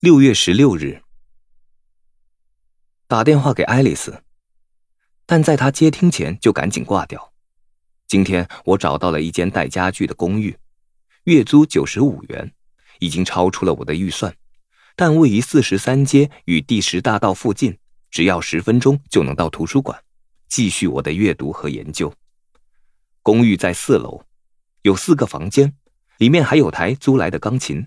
六月十六日，打电话给爱丽丝，但在她接听前就赶紧挂掉。今天我找到了一间带家具的公寓，月租九十五元，已经超出了我的预算，但位于四十三街与第十大道附近，只要十分钟就能到图书馆，继续我的阅读和研究。公寓在四楼，有四个房间，里面还有台租来的钢琴。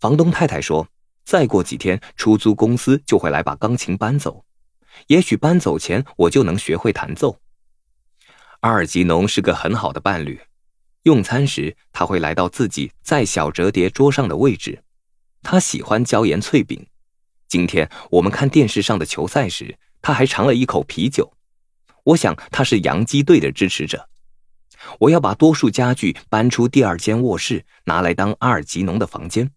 房东太太说。再过几天，出租公司就会来把钢琴搬走。也许搬走前，我就能学会弹奏。阿尔吉农是个很好的伴侣。用餐时，他会来到自己在小折叠桌上的位置。他喜欢椒盐脆饼。今天我们看电视上的球赛时，他还尝了一口啤酒。我想他是洋基队的支持者。我要把多数家具搬出第二间卧室，拿来当阿尔吉农的房间。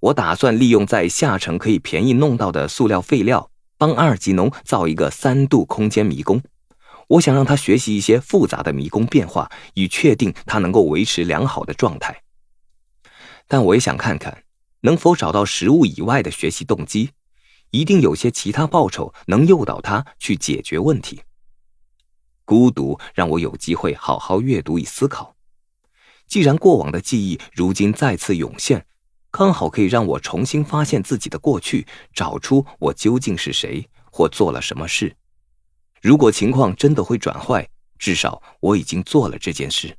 我打算利用在下城可以便宜弄到的塑料废料，帮阿尔吉农造一个三度空间迷宫。我想让他学习一些复杂的迷宫变化，以确定他能够维持良好的状态。但我也想看看能否找到食物以外的学习动机，一定有些其他报酬能诱导他去解决问题。孤独让我有机会好好阅读与思考。既然过往的记忆如今再次涌现。刚好可以让我重新发现自己的过去，找出我究竟是谁或做了什么事。如果情况真的会转坏，至少我已经做了这件事。